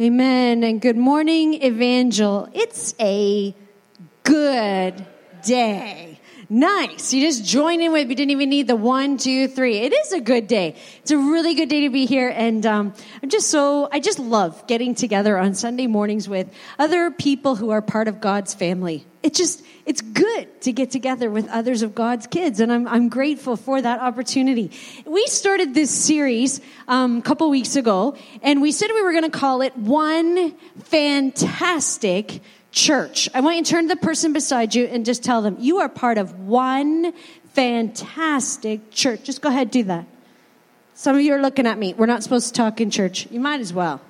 Amen. And good morning, Evangel. It's a good day. Nice. You just join in with, you didn't even need the one, two, three. It is a good day. It's a really good day to be here. And um, I'm just so, I just love getting together on Sunday mornings with other people who are part of God's family. It just, it's good to get together with others of God's kids, and I'm, I'm grateful for that opportunity. We started this series um, a couple weeks ago, and we said we were going to call it One Fantastic Church. I want you to turn to the person beside you and just tell them, You are part of one fantastic church. Just go ahead, do that. Some of you are looking at me. We're not supposed to talk in church. You might as well.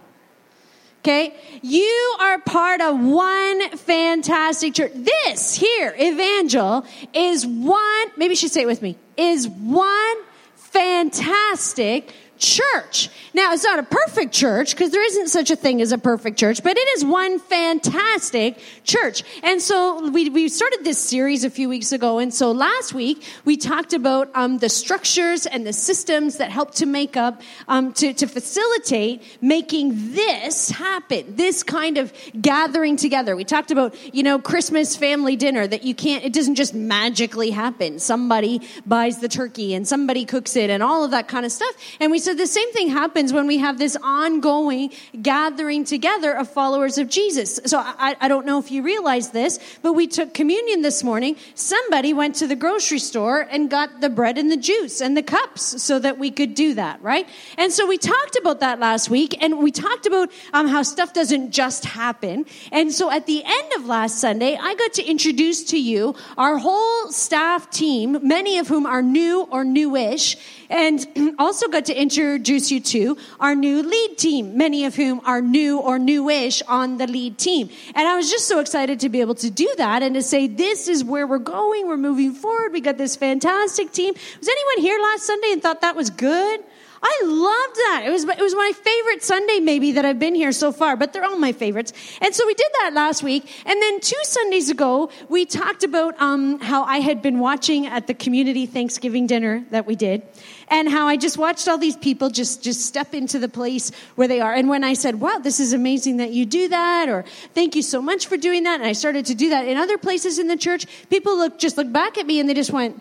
Okay? You are part of one fantastic church. This here, Evangel, is one, maybe you should say it with me, is one fantastic church. Now, it's not a perfect church because there isn't such a thing as a perfect church, but it is one fantastic church. And so we, we started this series a few weeks ago. And so last week we talked about um, the structures and the systems that help to make up, um, to, to facilitate making this happen, this kind of gathering together. We talked about, you know, Christmas family dinner that you can't, it doesn't just magically happen. Somebody buys the turkey and somebody cooks it and all of that kind of stuff. And we said, so the same thing happens when we have this ongoing gathering together of followers of Jesus. So I, I don't know if you realize this, but we took communion this morning. Somebody went to the grocery store and got the bread and the juice and the cups so that we could do that, right? And so we talked about that last week and we talked about um, how stuff doesn't just happen. And so at the end of last Sunday, I got to introduce to you our whole staff team, many of whom are new or newish and also got to introduce you to our new lead team, many of whom are new or newish on the lead team. And I was just so excited to be able to do that and to say, this is where we're going. We're moving forward. We got this fantastic team. Was anyone here last Sunday and thought that was good? I loved that. It was, it was my favorite Sunday, maybe, that I've been here so far, but they're all my favorites. And so we did that last week. And then two Sundays ago, we talked about um, how I had been watching at the community Thanksgiving dinner that we did, and how I just watched all these people just, just step into the place where they are. And when I said, wow, this is amazing that you do that, or thank you so much for doing that, and I started to do that in other places in the church, people look, just looked back at me and they just went,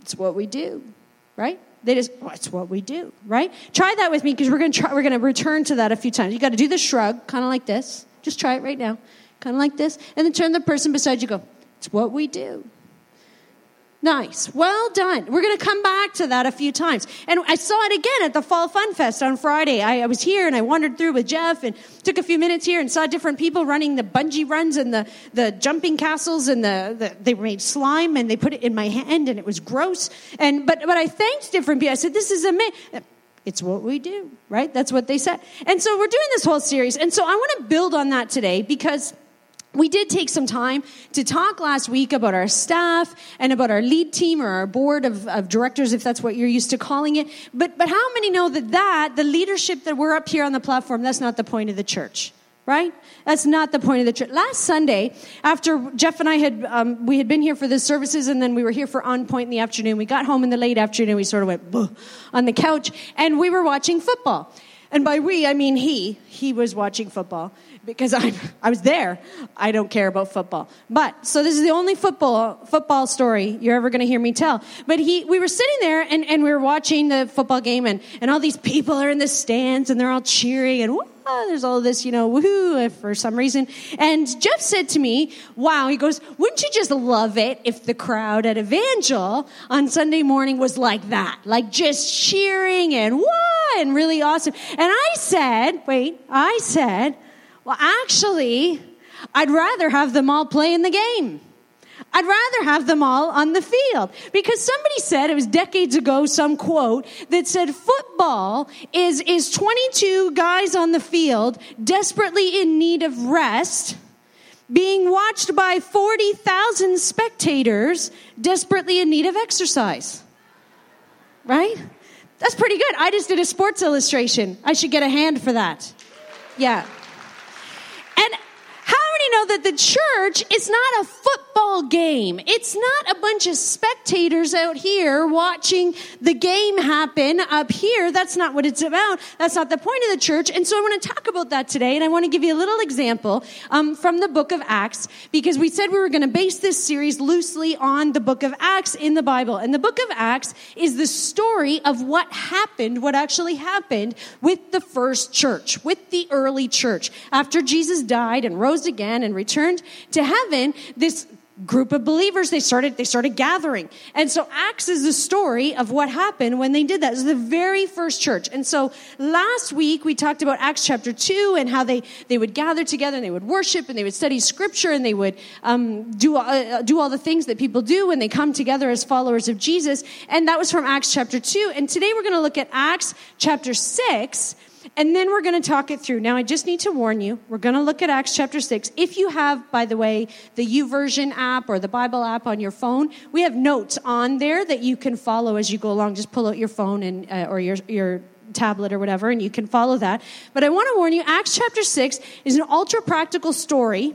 it's what we do, right? They just, well, it's what we do, right? Try that with me because we're going to try, we're going to return to that a few times. You got to do the shrug, kind of like this. Just try it right now, kind of like this, and then turn the person beside you. Go, it's what we do. Nice. Well done. We're going to come back to that a few times. And I saw it again at the Fall Fun Fest on Friday. I, I, was here and I wandered through with Jeff and took a few minutes here and saw different people running the bungee runs and the, the jumping castles and the, the, they made slime and they put it in my hand and it was gross. And, but, but I thanked different people. I said, this is amazing. It's what we do, right? That's what they said. And so we're doing this whole series. And so I want to build on that today because we did take some time to talk last week about our staff and about our lead team or our board of, of, directors, if that's what you're used to calling it. But, but how many know that that, the leadership that we're up here on the platform, that's not the point of the church? Right? That's not the point of the church. Last Sunday, after Jeff and I had, um, we had been here for the services and then we were here for On Point in the afternoon. We got home in the late afternoon. We sort of went on the couch and we were watching football. And by we, I mean he. He was watching football because I I was there. I don't care about football. But so this is the only football football story you're ever going to hear me tell. But he we were sitting there and, and we were watching the football game and, and all these people are in the stands and they're all cheering and Ah, there's all this, you know, woohoo for some reason. And Jeff said to me, wow, he goes, wouldn't you just love it if the crowd at Evangel on Sunday morning was like that? Like just cheering and whoa and really awesome. And I said, wait, I said, well, actually, I'd rather have them all play in the game. I'd rather have them all on the field. Because somebody said, it was decades ago, some quote that said football is, is 22 guys on the field desperately in need of rest, being watched by 40,000 spectators desperately in need of exercise. Right? That's pretty good. I just did a sports illustration. I should get a hand for that. Yeah. And how many know that the church is not a football football game. It's not a bunch of spectators out here watching the game happen up here. That's not what it's about. That's not the point of the church. And so I want to talk about that today. And I want to give you a little example um, from the book of Acts because we said we were going to base this series loosely on the book of Acts in the Bible. And the book of Acts is the story of what happened, what actually happened with the first church, with the early church. After Jesus died and rose again and returned to heaven, this group of believers they started they started gathering. And so acts is the story of what happened when they did that. It was the very first church. And so last week we talked about acts chapter 2 and how they they would gather together and they would worship and they would study scripture and they would um, do uh, do all the things that people do when they come together as followers of jesus. And that was from acts chapter 2 and today we're going to look at acts chapter 6 and then we're going to talk it through. Now, I just need to warn you, we're going to look at Acts chapter 6. If you have, by the way, the YouVersion app or the Bible app on your phone, we have notes on there that you can follow as you go along. Just pull out your phone and, uh, or your, your tablet or whatever, and you can follow that. But I want to warn you, Acts chapter 6 is an ultra practical story.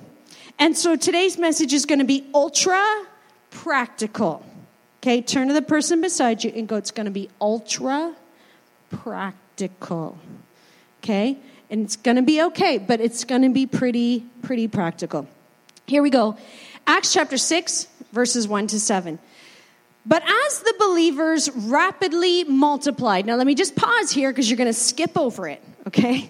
And so today's message is going to be ultra practical. Okay, turn to the person beside you and go, it's going to be ultra practical okay? And it's going to be okay, but it's going to be pretty, pretty practical. Here we go. Acts chapter 6, verses 1 to 7. But as the believers rapidly multiplied, now let me just pause here because you're going to skip over it, okay?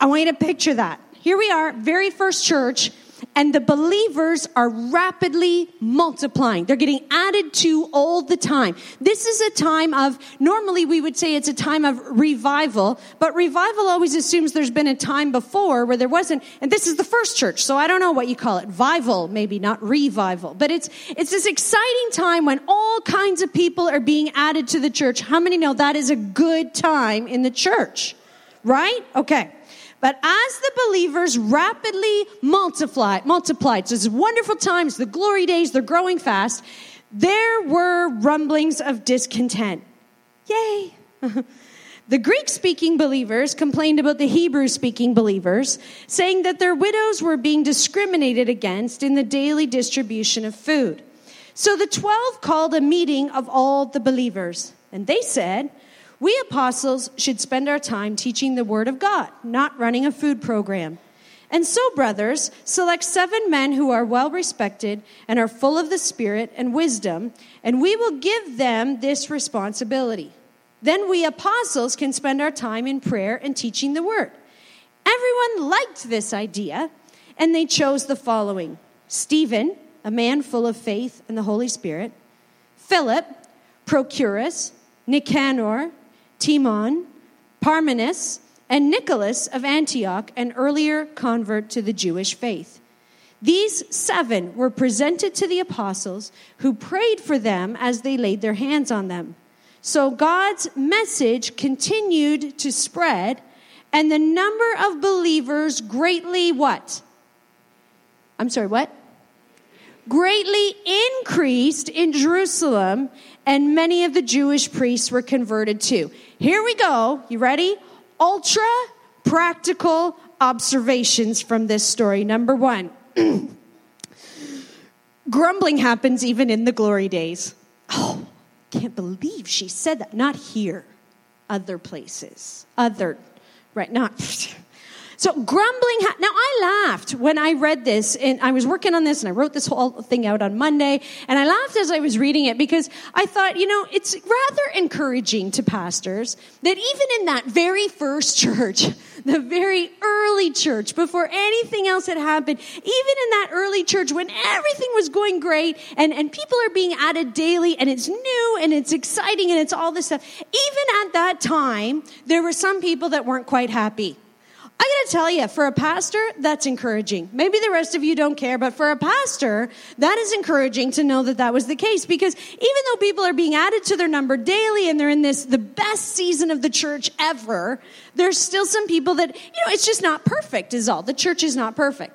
I want you to picture that. Here we are, very first church and the believers are rapidly multiplying. They're getting added to all the time. This is a time of, normally we would say it's a time of revival, but revival always assumes there's been a time before where there wasn't, and this is the first church, so I don't know what you call it. Vival, maybe not revival, but it's, it's this exciting time when all kinds of people are being added to the church. How many know that is a good time in the church? Right? Okay. But as the believers rapidly multiplied, multiplied, so it's wonderful times, the glory days, they're growing fast, there were rumblings of discontent. Yay! the Greek speaking believers complained about the Hebrew speaking believers, saying that their widows were being discriminated against in the daily distribution of food. So the twelve called a meeting of all the believers, and they said, we apostles should spend our time teaching the Word of God, not running a food program. And so, brothers, select seven men who are well respected and are full of the Spirit and wisdom, and we will give them this responsibility. Then we apostles can spend our time in prayer and teaching the Word. Everyone liked this idea, and they chose the following Stephen, a man full of faith and the Holy Spirit, Philip, Procorus, Nicanor, Timon, Parmenas, and Nicholas of Antioch, an earlier convert to the Jewish faith. These seven were presented to the apostles who prayed for them as they laid their hands on them. So God's message continued to spread, and the number of believers greatly what? I'm sorry, what? Greatly increased in Jerusalem, and many of the Jewish priests were converted too. Here we go. You ready? Ultra practical observations from this story. Number one grumbling happens even in the glory days. Oh, can't believe she said that. Not here, other places. Other, right? Not. So grumbling. Ha- now I laughed when I read this, and I was working on this, and I wrote this whole thing out on Monday, and I laughed as I was reading it because I thought, you know, it's rather encouraging to pastors that even in that very first church, the very early church, before anything else had happened, even in that early church when everything was going great, and and people are being added daily, and it's new and it's exciting and it's all this stuff. Even at that time, there were some people that weren't quite happy. Tell you, for a pastor, that's encouraging. Maybe the rest of you don't care, but for a pastor, that is encouraging to know that that was the case because even though people are being added to their number daily and they're in this, the best season of the church ever, there's still some people that, you know, it's just not perfect is all. The church is not perfect.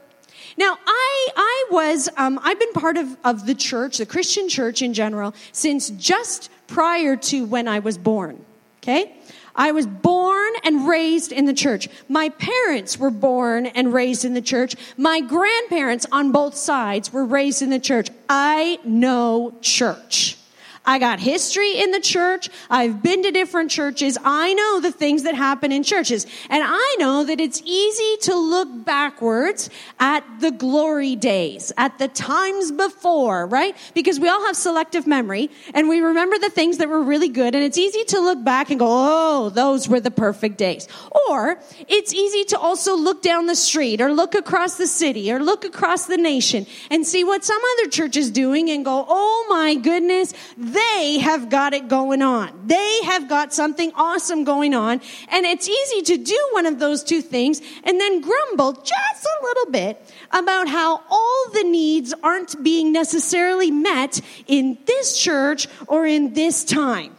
Now, I, I was, um, I've been part of, of the church, the Christian church in general, since just prior to when I was born. Okay? I was born and raised in the church. My parents were born and raised in the church. My grandparents on both sides were raised in the church. I know church. I got history in the church. I've been to different churches. I know the things that happen in churches. And I know that it's easy to look backwards at the glory days, at the times before, right? Because we all have selective memory and we remember the things that were really good. And it's easy to look back and go, oh, those were the perfect days. Or it's easy to also look down the street or look across the city or look across the nation and see what some other church is doing and go, oh my goodness, they have got it going on. They have got something awesome going on. And it's easy to do one of those two things and then grumble just a little bit about how all the needs aren't being necessarily met in this church or in this time.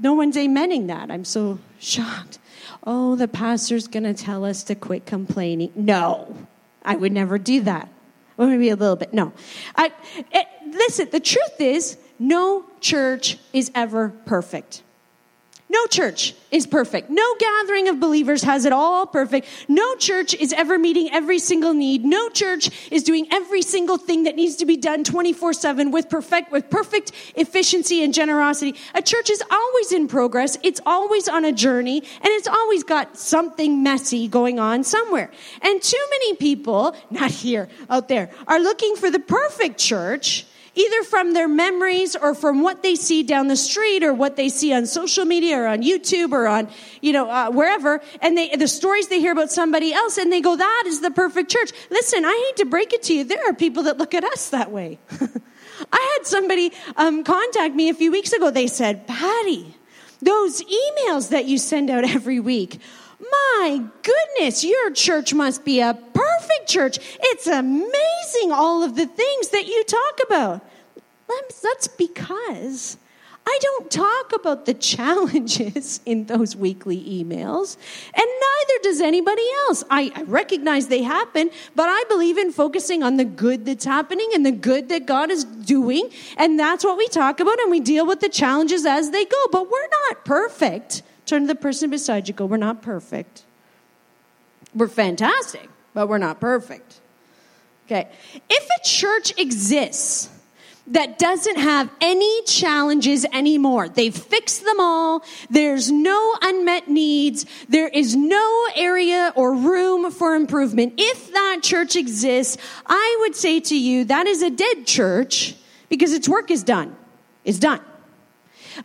No one's amening that. I'm so shocked. Oh, the pastor's going to tell us to quit complaining. No, I would never do that. Well, maybe a little bit. No. I, it, listen, the truth is, no church is ever perfect. No church is perfect. No gathering of believers has it all perfect. No church is ever meeting every single need. No church is doing every single thing that needs to be done 24/7 with perfect with perfect efficiency and generosity. A church is always in progress. It's always on a journey and it's always got something messy going on somewhere. And too many people, not here, out there, are looking for the perfect church either from their memories or from what they see down the street or what they see on social media or on YouTube or on, you know, uh, wherever. And they, the stories they hear about somebody else and they go, that is the perfect church. Listen, I hate to break it to you. There are people that look at us that way. I had somebody um, contact me a few weeks ago. They said, Patty, those emails that you send out every week, my goodness, your church must be a perfect church. It's amazing all of the things that you talk about. That's because I don't talk about the challenges in those weekly emails, and neither does anybody else. I, I, recognize they happen, but I believe in focusing on the good that's happening and the good that God is doing, and that's what we talk about, and we deal with the challenges as they go. But we're not perfect. Turn to the person beside you, go, We're not perfect. We're fantastic, but we're not perfect. Okay. If a church exists that doesn't have any challenges anymore, they've fixed them all, there's no unmet needs, there is no area or room for improvement. If that church exists, I would say to you that is a dead church because its work is done. It's done.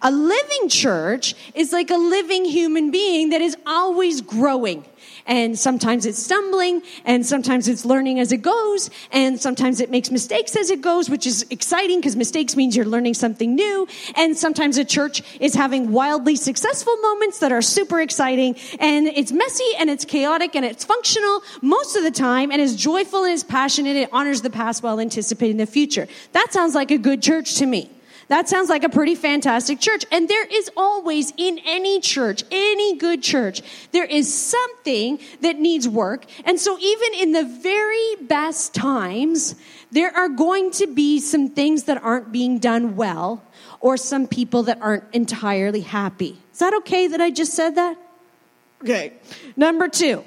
A living church is like a living human being that is always growing. And sometimes it's stumbling, and sometimes it's learning as it goes, and sometimes it makes mistakes as it goes, which is exciting because mistakes means you're learning something new. And sometimes a church is having wildly successful moments that are super exciting, and it's messy and it's chaotic and it's functional most of the time, and is joyful and is passionate. It honors the past while anticipating the future. That sounds like a good church to me. That sounds like a pretty fantastic church. And there is always in any church, any good church, there is something that needs work. And so even in the very best times, there are going to be some things that aren't being done well or some people that aren't entirely happy. Is that okay that I just said that? Okay. Number two.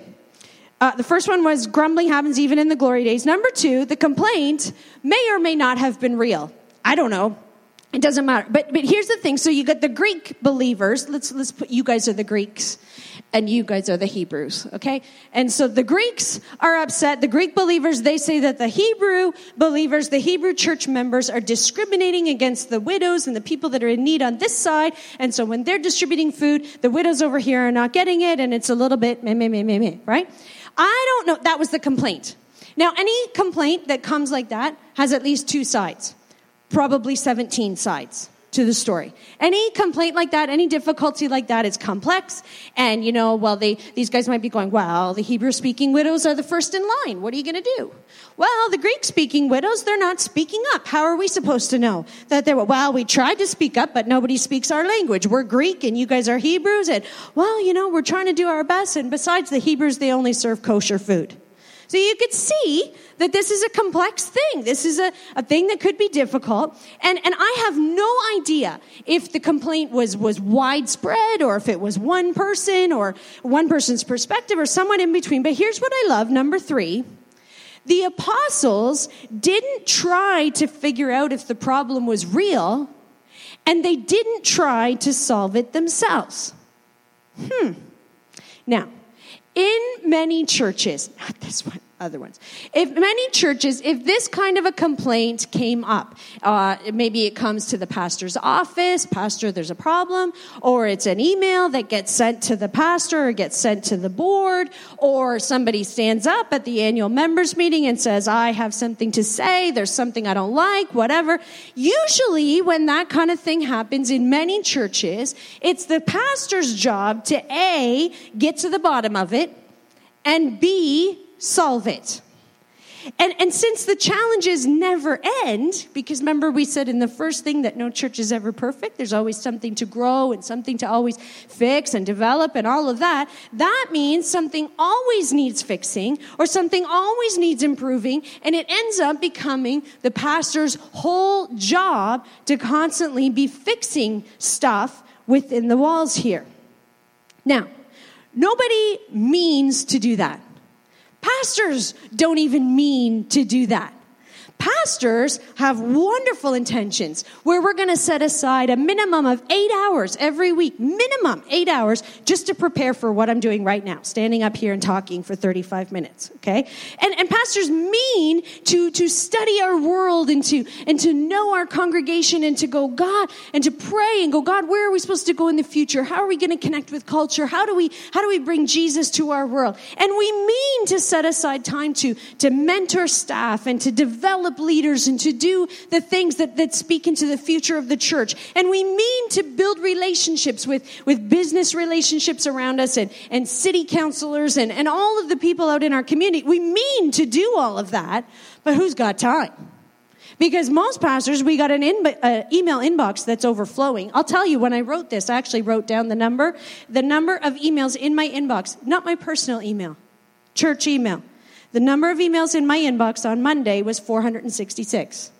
Uh, the first one was grumbling happens even in the glory days. Number two, the complaint may or may not have been real. I don't know. It doesn't matter. But but here's the thing. So you got the Greek believers. Let's let's put you guys are the Greeks and you guys are the Hebrews, okay? And so the Greeks are upset. The Greek believers, they say that the Hebrew believers, the Hebrew church members are discriminating against the widows and the people that are in need on this side. And so when they're distributing food, the widows over here are not getting it and it's a little bit meh, meh, meh, meh, meh, right? I don't know. That was the complaint. Now, any complaint that comes like that has at least two sides probably 17 sides to the story. Any complaint like that, any difficulty like that is complex. And, you know, well, they, these guys might be going, well, the Hebrew speaking widows are the first in line. What are you going to do? Well, the Greek speaking widows, they're not speaking up. How are we supposed to know that they're, well, we tried to speak up, but nobody speaks our language. We're Greek and you guys are Hebrews. And, well, you know, we're trying to do our best. And besides the Hebrews, they only serve kosher food. So you could see that this is a complex thing. This is a, a thing that could be difficult. And, and I have no idea if the complaint was, was widespread or if it was one person or one person's perspective or someone in between. But here's what I love. Number three. The apostles didn't try to figure out if the problem was real, and they didn't try to solve it themselves. Hmm. Now, in many churches, not this one, other ones. If many churches, if this kind of a complaint came up, uh, maybe it comes to the pastor's office, pastor, there's a problem, or it's an email that gets sent to the pastor or gets sent to the board, or somebody stands up at the annual members meeting and says, I have something to say, there's something I don't like, whatever. Usually, when that kind of thing happens in many churches, it's the pastor's job to A, get to the bottom of it, and B, solve it. And, and since the challenges never end, because remember we said in the first thing that no church is ever perfect, there's always something to grow and something to always fix and develop and all of that, that means something always needs fixing or something always needs improving, and it ends up becoming the pastor's whole job to constantly be fixing stuff within the walls here. Now, nobody means to do that. Pastors don't even mean to do that. Pastors have wonderful intentions where we're going to set aside a minimum of eight hours every week, minimum eight hours, just to prepare for what I'm doing right now, standing up here and talking for 35 minutes. Okay. And, and pastors mean to, to study our world and to, and to know our congregation and to go, God, and to pray and go, God, where are we supposed to go in the future? How are we going to connect with culture? How do we, how do we bring Jesus to our world? And we mean to set aside time to, to mentor staff and to develop develop leaders and to do the things that, that speak into the future of the church. And we mean to build relationships with, with business relationships around us and, and city councilors and, and all of the people out in our community. We mean to do all of that, but who's got time? Because most pastors, we got an in, uh, email inbox that's overflowing. I'll tell you, when I wrote this, I actually wrote down the number, the number of emails in my inbox, not my personal email, church email. The number of emails in my inbox on Monday was 466.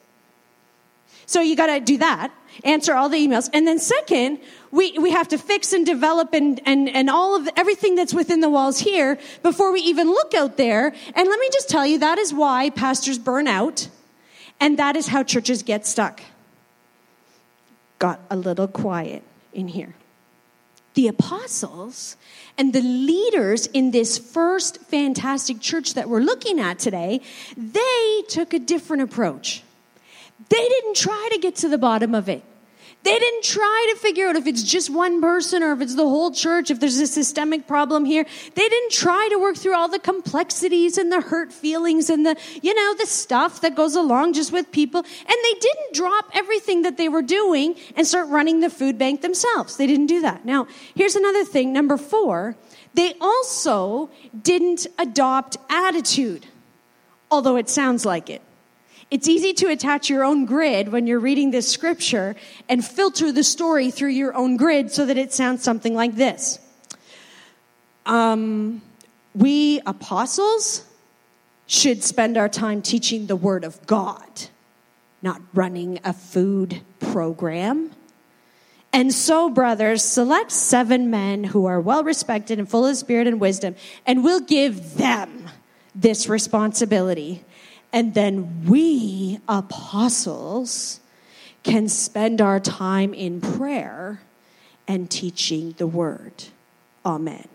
So you got to do that, answer all the emails. And then second, we, we have to fix and develop and, and, and all of everything that's within the walls here before we even look out there. And let me just tell you, that is why pastors burn out. And that is how churches get stuck. Got a little quiet in here the apostles and the leaders in this first fantastic church that we're looking at today, they took a different approach. They didn't try to get to the bottom of it. They didn't try to figure out if it's just one person or if it's the whole church, if there's a systemic problem here. They didn't try to work through all the complexities and the hurt feelings and the, you know, the stuff that goes along just with people. And they didn't drop everything that they were doing and start running the food bank themselves. They didn't do that. Now, here's another thing. Number four, they also didn't adopt attitude, although it sounds like it. It's easy to attach your own grid when you're reading this scripture and filter the story through your own grid so that it sounds something like this. Um, we apostles should spend our time teaching the Word of God, not running a food program. And so, brothers, select seven men who are well respected and full of spirit and wisdom, and we'll give them this responsibility and then we, apostles, can spend our time in prayer and teaching the word. Amen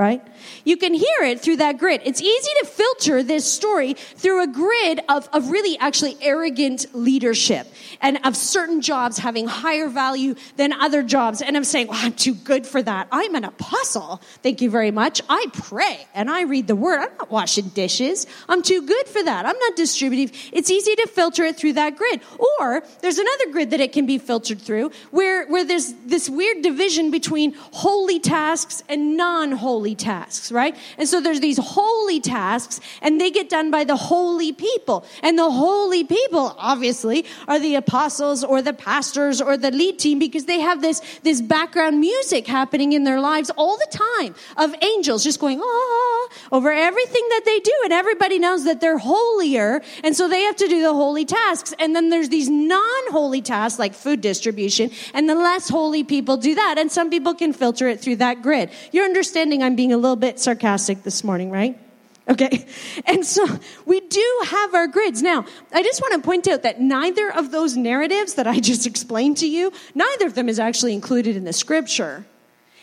right? You can hear it through that grid. It's easy to filter this story through a grid of, of really actually arrogant leadership and of certain jobs having higher value than other jobs. And I'm saying, well, I'm too good for that. I'm an apostle. Thank you very much. I pray and I read the word. I'm not washing dishes. I'm too good for that. I'm not distributive. It's easy to filter it through that grid. Or there's another grid that it can be filtered through where, where there's this weird division between holy tasks and non-holy holy tasks, right? And so there's these holy tasks and they get done by the holy people. And the holy people, obviously, are the apostles or the pastors or the lead team because they have this, this background music happening in their lives all the time of angels just going, ah, over everything that they do. And everybody knows that they're holier. And so they have to do the holy tasks. And then there's these non-holy tasks like food distribution. And the less holy people do that. And some people can filter it through that grid. You're understanding I'm being a little bit sarcastic this morning, right? Okay. And so we do have our grids. Now, I just want to point out that neither of those narratives that I just explained to you, neither of them is actually included in the scripture.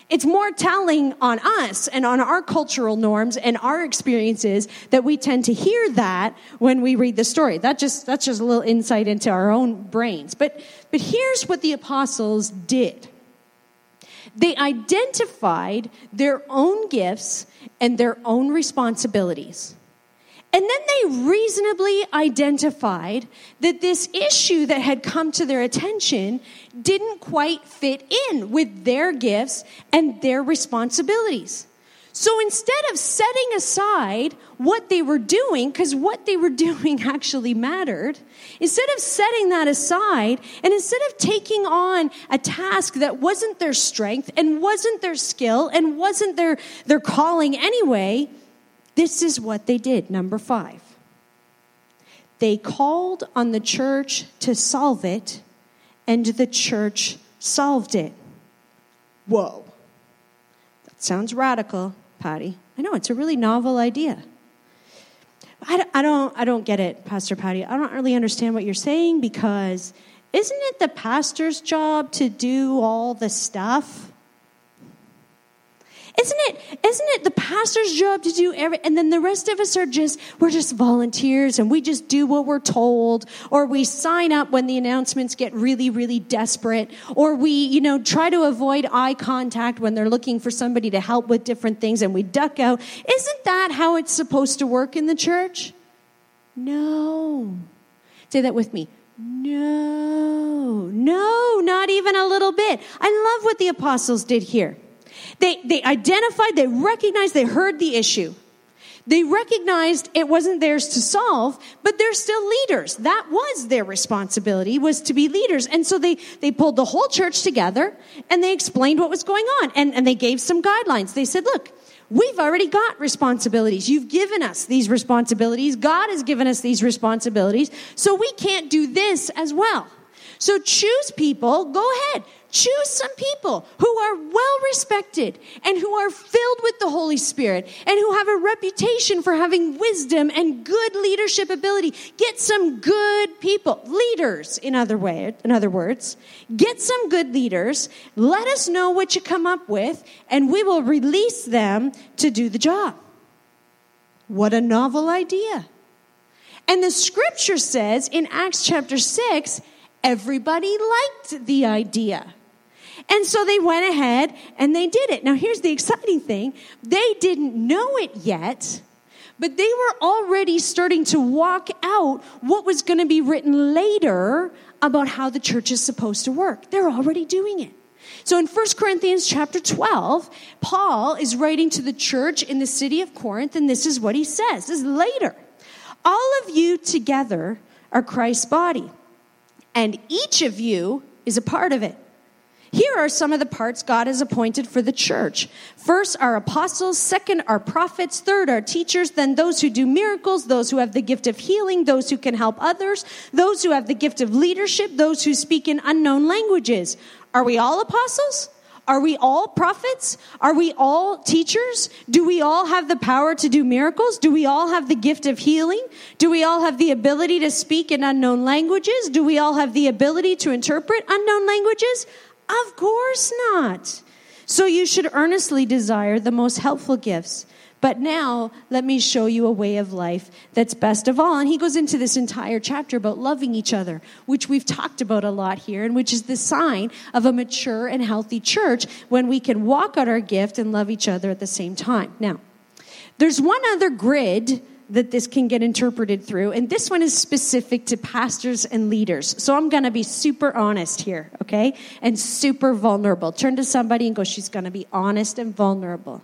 It's more telling on us and on our cultural norms and our experiences that we tend to hear that when we read the story. That just, that's just a little insight into our own brains. But, but here's what the apostles did. They identified their own gifts and their own responsibilities. And then they reasonably identified that this issue that had come to their attention didn't quite fit in with their gifts and their responsibilities. So instead of setting aside what they were doing, because what they were doing actually mattered, instead of setting that aside and instead of taking on a task that wasn't their strength and wasn't their skill and wasn't their, their calling anyway, this is what they did. Number five. They called on the church to solve it, and the church solved it. Whoa. That sounds radical, Patty. I know, it's a really novel idea. I, I, don't, I don't get it, Pastor Patty. I don't really understand what you're saying because isn't it the pastor's job to do all the stuff? Isn't it, isn't it the pastor's job to do every, and then the rest of us are just, we're just volunteers and we just do what we're told, or we sign up when the announcements get really, really desperate, or we, you know, try to avoid eye contact when they're looking for somebody to help with different things and we duck out. Isn't that how it's supposed to work in the church? No. Say that with me. No, no, not even a little bit. I love what the apostles did here. They, they identified, they recognized, they heard the issue. They recognized it wasn't theirs to solve, but they're still leaders. That was their responsibility, was to be leaders. And so they, they pulled the whole church together and they explained what was going on. And, and they gave some guidelines. They said, look, we've already got responsibilities. You've given us these responsibilities. God has given us these responsibilities. So we can't do this as well. So choose people, go ahead, Choose some people who are well respected and who are filled with the Holy Spirit and who have a reputation for having wisdom and good leadership ability. Get some good people, leaders, in other way, in other words. Get some good leaders. Let us know what you come up with, and we will release them to do the job. What a novel idea. And the scripture says in Acts chapter 6, everybody liked the idea. And so they went ahead and they did it. Now, here's the exciting thing they didn't know it yet, but they were already starting to walk out what was going to be written later about how the church is supposed to work. They're already doing it. So in 1 Corinthians chapter 12, Paul is writing to the church in the city of Corinth, and this is what he says. This is later. All of you together are Christ's body, and each of you is a part of it. Here are some of the parts God has appointed for the church. First are apostles, second are prophets, third are teachers, then those who do miracles, those who have the gift of healing, those who can help others, those who have the gift of leadership, those who speak in unknown languages. Are we all apostles? Are we all prophets? Are we all teachers? Do we all have the power to do miracles? Do we all have the gift of healing? Do we all have the ability to speak in unknown languages? Do we all have the ability to interpret unknown languages? Of course not. So you should earnestly desire the most helpful gifts. But now, let me show you a way of life that's best of all. And he goes into this entire chapter about loving each other, which we've talked about a lot here, and which is the sign of a mature and healthy church when we can walk out our gift and love each other at the same time. Now, there's one other grid that this can get interpreted through. And this one is specific to pastors and leaders. So I'm going to be super honest here, okay? And super vulnerable. Turn to somebody and go, she's going to be honest and vulnerable.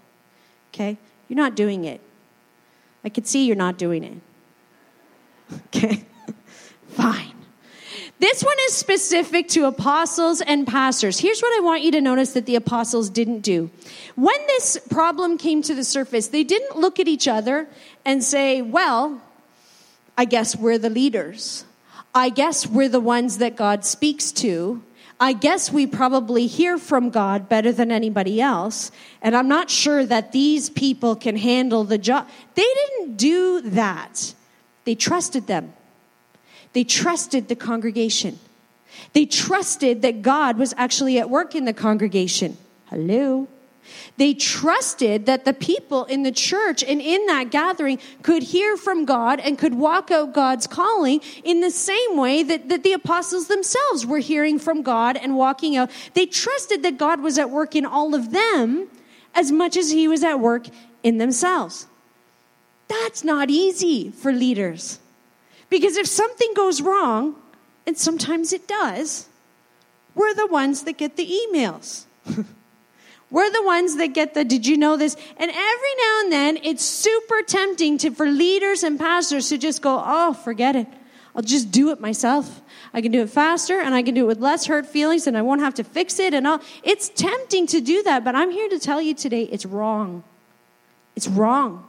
Okay? You're not doing it. I can see you're not doing it. Okay? Fine. This one is specific to apostles and pastors. Here's what I want you to notice that the apostles didn't do. When this problem came to the surface, they didn't look at each other and say, well, I guess we're the leaders. I guess we're the ones that God speaks to. I guess we probably hear from God better than anybody else. And I'm not sure that these people can handle the job. They didn't do that. They trusted them. They trusted the congregation. They trusted that God was actually at work in the congregation. Hello. They trusted that the people in the church and in that gathering could hear from God and could walk out God's calling in the same way that, that the apostles themselves were hearing from God and walking out. They trusted that God was at work in all of them as much as he was at work in themselves. That's not easy for leaders. Because if something goes wrong, and sometimes it does, we're the ones that get the emails. We're the ones that get the, did you know this? And every now and then, it's super tempting to, for leaders and pastors to just go, oh, forget it. I'll just do it myself. I can do it faster and I can do it with less hurt feelings and I won't have to fix it and all. It's tempting to do that, but I'm here to tell you today it's wrong. It's wrong.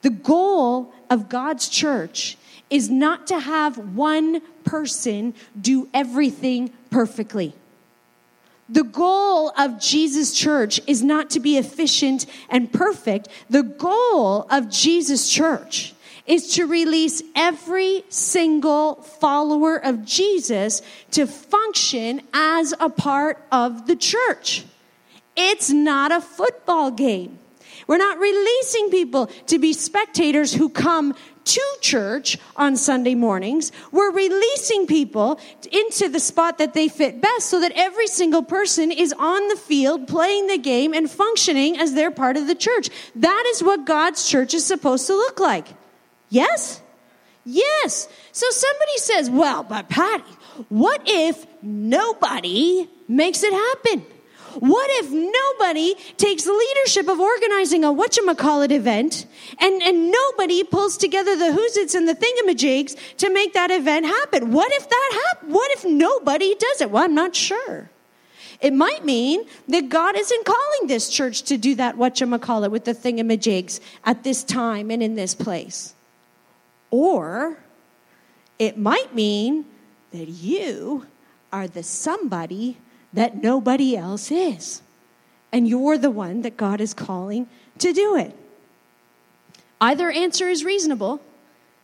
The goal of God's church is not to have one person do everything perfectly. The goal of Jesus' church is not to be efficient and perfect. The goal of Jesus' church is to release every single follower of Jesus to function as a part of the church. It's not a football game. We're not releasing people to be spectators who come to church on Sunday mornings. We're releasing people into the spot that they fit best so that every single person is on the field playing the game and functioning as they're part of the church. That is what God's church is supposed to look like. Yes? Yes. So somebody says, well, but Patty, what if nobody makes it happen? What if nobody takes the leadership of organizing a whatchamacallit event and, and nobody pulls together the who's and the thingamajigs to make that event happen? What if that happens? What if nobody does it? Well, I'm not sure. It might mean that God isn't calling this church to do that whatchamacallit with the thingamajigs at this time and in this place. Or it might mean that you are the somebody that nobody else is. And you're the one that God is calling to do it. Either answer is reasonable,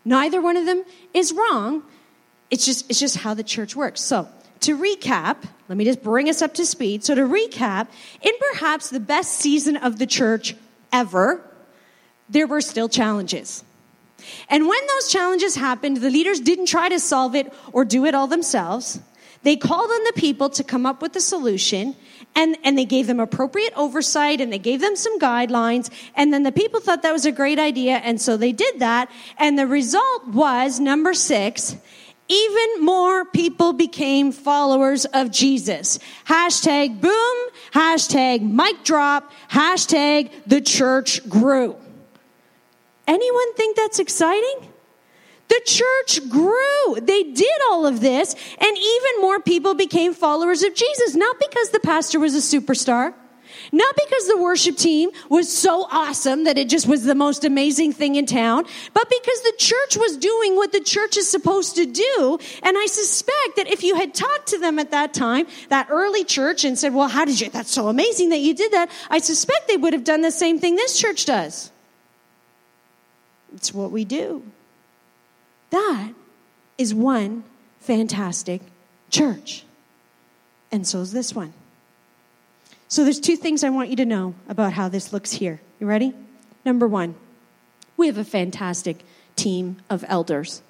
neither one of them is wrong. It's just, it's just how the church works. So, to recap, let me just bring us up to speed. So, to recap, in perhaps the best season of the church ever, there were still challenges. And when those challenges happened, the leaders didn't try to solve it or do it all themselves. They called on the people to come up with a solution and, and they gave them appropriate oversight and they gave them some guidelines. And then the people thought that was a great idea. And so they did that. And the result was number six, even more people became followers of Jesus. Hashtag boom, hashtag mic drop, hashtag the church grew. Anyone think that's exciting? The church grew. They did all of this, and even more people became followers of Jesus, not because the pastor was a superstar. Not because the worship team was so awesome that it just was the most amazing thing in town, but because the church was doing what the church is supposed to do. And I suspect that if you had talked to them at that time, that early church, and said, Well, how did you? That's so amazing that you did that. I suspect they would have done the same thing this church does. It's what we do. That is one fantastic church. And so is this one. So there's two things I want you to know about how this looks here. You ready? Number one, we have a fantastic team of elders.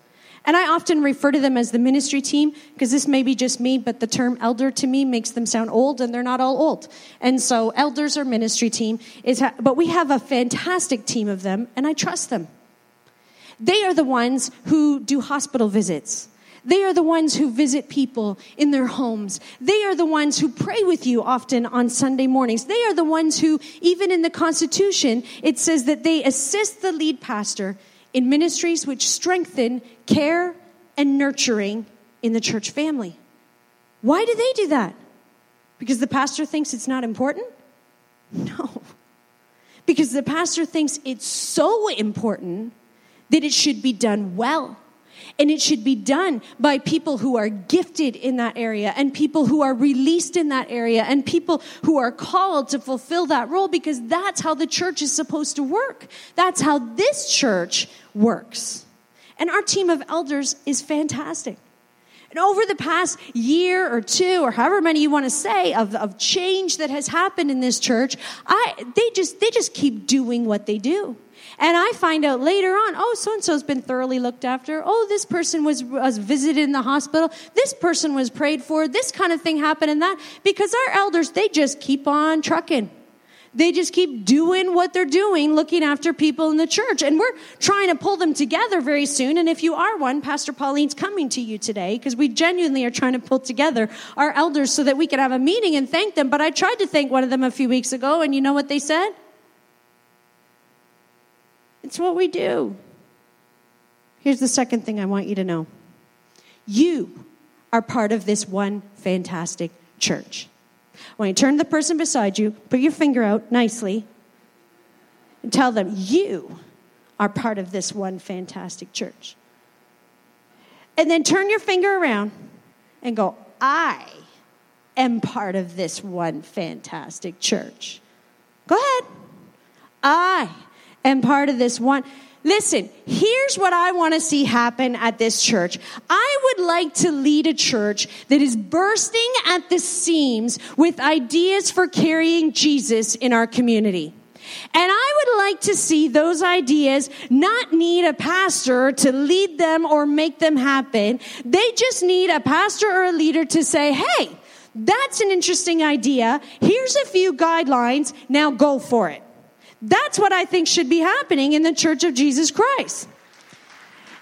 And I often refer to them as the ministry team because this may be just me, but the term elder to me makes them sound old and they're not all old. And so elders or ministry team is, ha- but we have a fantastic team of them and I trust them. They are the ones who do hospital visits. They are the ones who visit people in their homes. They are the ones who pray with you often on Sunday mornings. They are the ones who, even in the Constitution, it says that they assist the lead pastor in ministries which strengthen care and nurturing in the church family. Why do they do that? Because the pastor thinks it's not important? No. Because the pastor thinks it's so important that it should be done well. And it should be done by people who are gifted in that area and people who are released in that area and people who are called to fulfill that role because that's how the church is supposed to work. That's how this church works. And our team of elders is fantastic. And over the past year or two, or however many you want to say, of, of change that has happened in this church, I, they, just, they just keep doing what they do. And I find out later on, oh, so and so's been thoroughly looked after. Oh, this person was, was visited in the hospital. This person was prayed for. This kind of thing happened and that. Because our elders, they just keep on trucking. They just keep doing what they're doing, looking after people in the church. And we're trying to pull them together very soon. And if you are one, Pastor Pauline's coming to you today because we genuinely are trying to pull together our elders so that we can have a meeting and thank them. But I tried to thank one of them a few weeks ago, and you know what they said? It's what we do. Here's the second thing I want you to know you are part of this one fantastic church. When you turn to the person beside you, put your finger out nicely and tell them, You are part of this one fantastic church. And then turn your finger around and go, I am part of this one fantastic church. Go ahead. I am part of this one. Listen, here's what I want to see happen at this church. I would like to lead a church that is bursting at the seams with ideas for carrying Jesus in our community. And I would like to see those ideas not need a pastor to lead them or make them happen. They just need a pastor or a leader to say, hey, that's an interesting idea. Here's a few guidelines. Now go for it. That's what I think should be happening in the Church of Jesus Christ.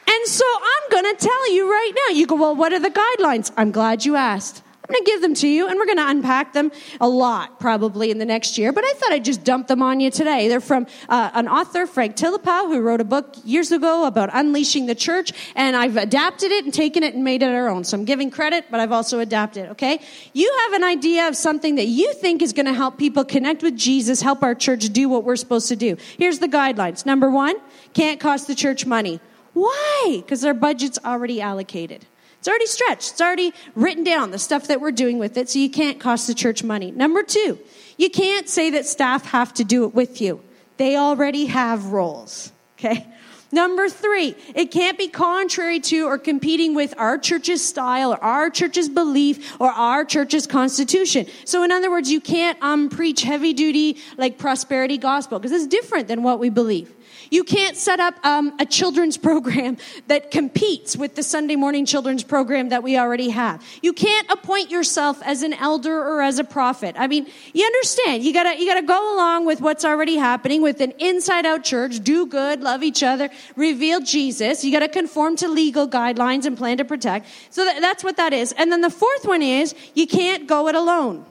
And so I'm going to tell you right now. You go, well, what are the guidelines? I'm glad you asked. I'm going to give them to you and we're going to unpack them a lot probably in the next year, but I thought I'd just dump them on you today. They're from uh, an author, Frank Tillapaugh, who wrote a book years ago about unleashing the church, and I've adapted it and taken it and made it our own. So I'm giving credit, but I've also adapted, okay? You have an idea of something that you think is going to help people connect with Jesus, help our church do what we're supposed to do. Here's the guidelines. Number one, can't cost the church money. Why? Because their budget's already allocated. It's already stretched. It's already written down, the stuff that we're doing with it, so you can't cost the church money. Number two, you can't say that staff have to do it with you. They already have roles, okay? Number three, it can't be contrary to or competing with our church's style or our church's belief or our church's constitution. So in other words, you can't um, preach heavy duty like prosperity gospel because it's different than what we believe. You can't set up um, a children's program that competes with the Sunday morning children's program that we already have. You can't appoint yourself as an elder or as a prophet. I mean, you understand. You gotta, you gotta go along with what's already happening with an inside out church, do good, love each other, reveal Jesus. You gotta conform to legal guidelines and plan to protect. So that, that's what that is. And then the fourth one is you can't go it alone.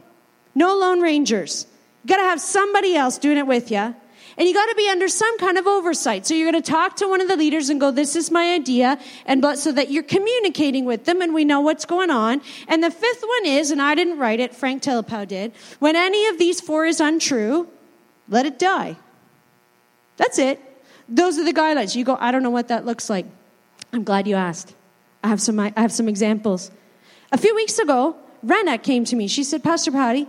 No lone rangers. You gotta have somebody else doing it with you. And you got to be under some kind of oversight. So you're going to talk to one of the leaders and go, this is my idea. And but so that you're communicating with them and we know what's going on. And the fifth one is, and I didn't write it, Frank Tillapaugh did. When any of these four is untrue, let it die. That's it. Those are the guidelines. You go, I don't know what that looks like. I'm glad you asked. I have some, I have some examples. A few weeks ago, Rena came to me. She said, Pastor Patty,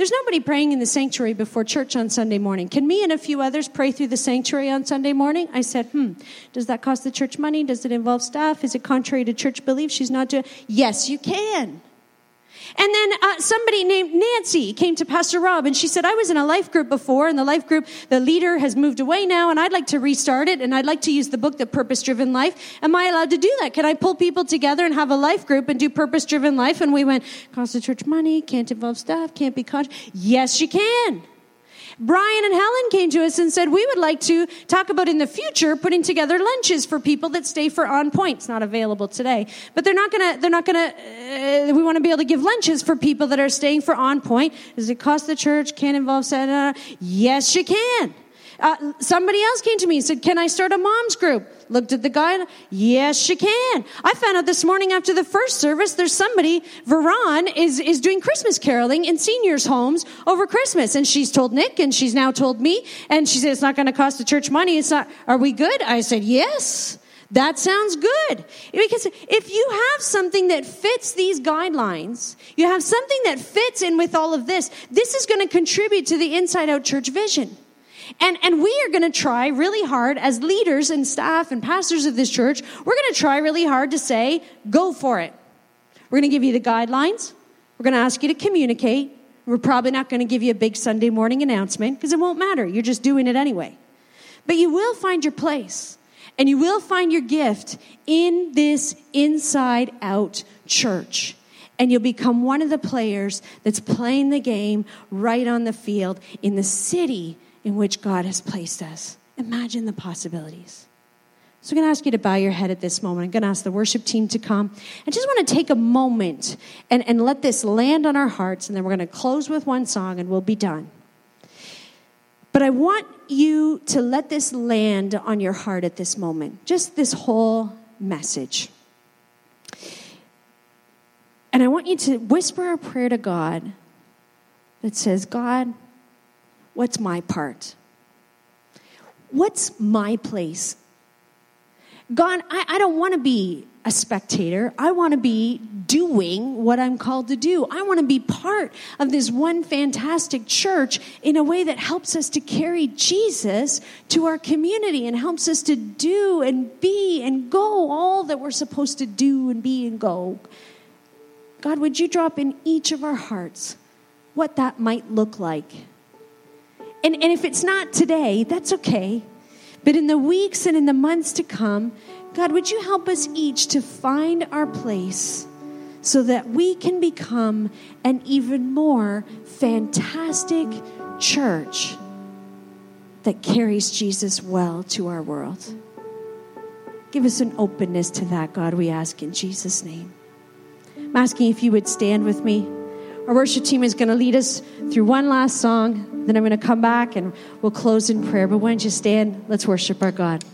there's nobody praying in the sanctuary before church on Sunday morning. Can me and a few others pray through the sanctuary on Sunday morning? I said, hmm, does that cost the church money? Does it involve staff? Is it contrary to church belief? She's not doing, yes, you can. And then uh, somebody named Nancy came to Pastor Rob and she said, I was in a life group before and the life group, the leader has moved away now and I'd like to restart it and I'd like to use the book, The Purpose Driven Life. Am I allowed to do that? Can I pull people together and have a life group and do Purpose Driven Life? And we went, cost the church money, can't involve staff, can't be conscious. Yes, you can. Brian and Helen came to us and said, We would like to talk about in the future putting together lunches for people that stay for On Point. It's not available today, but they're not gonna, they're not gonna, uh, we want to be able to give lunches for people that are staying for On Point. Does it cost the church? Can't involve Santa? Yes, you can. Uh, somebody else came to me and said, Can I start a mom's group? Looked at the guy. Yes, she can. I found out this morning after the first service, there's somebody, Veron, is, is doing Christmas caroling in seniors' homes over Christmas. And she's told Nick and she's now told me. And she said, It's not going to cost the church money. It's not, are we good? I said, Yes. That sounds good. Because if you have something that fits these guidelines, you have something that fits in with all of this, this is going to contribute to the inside out church vision. And, and we are going to try really hard as leaders and staff and pastors of this church, we're going to try really hard to say, go for it. We're going to give you the guidelines. We're going to ask you to communicate. We're probably not going to give you a big Sunday morning announcement because it won't matter. You're just doing it anyway. But you will find your place and you will find your gift in this inside out church. And you'll become one of the players that's playing the game right on the field in the city in which God has placed us. Imagine the possibilities. So I'm going to ask you to bow your head at this moment. I'm going to ask the worship team to come. I just want to take a moment and, and let this land on our hearts, and then we're going to close with one song and we'll be done. But I want you to let this land on your heart at this moment, just this whole message. And I want you to whisper a prayer to God that says, God, what's my part? What's my place? God, I, I don't want to be a spectator. I want to be doing what I'm called to do. I want to be part of this one fantastic church in a way that helps us to carry Jesus to our community and helps us to do and be and go all that we're supposed to do and be and go. God, would you drop in each of our hearts what that might look like? And, and if it's not today, that's okay. But in the weeks and in the months to come, God, would you help us each to find our place so that we can become an even more fantastic church that carries Jesus well to our world? Give us an openness to that, God, we ask in Jesus' name. I'm asking if you would stand with me. Our worship team is going to lead us through one last song. Then I'm going to come back and we'll close in prayer. But why don't you stand? Let's worship our God.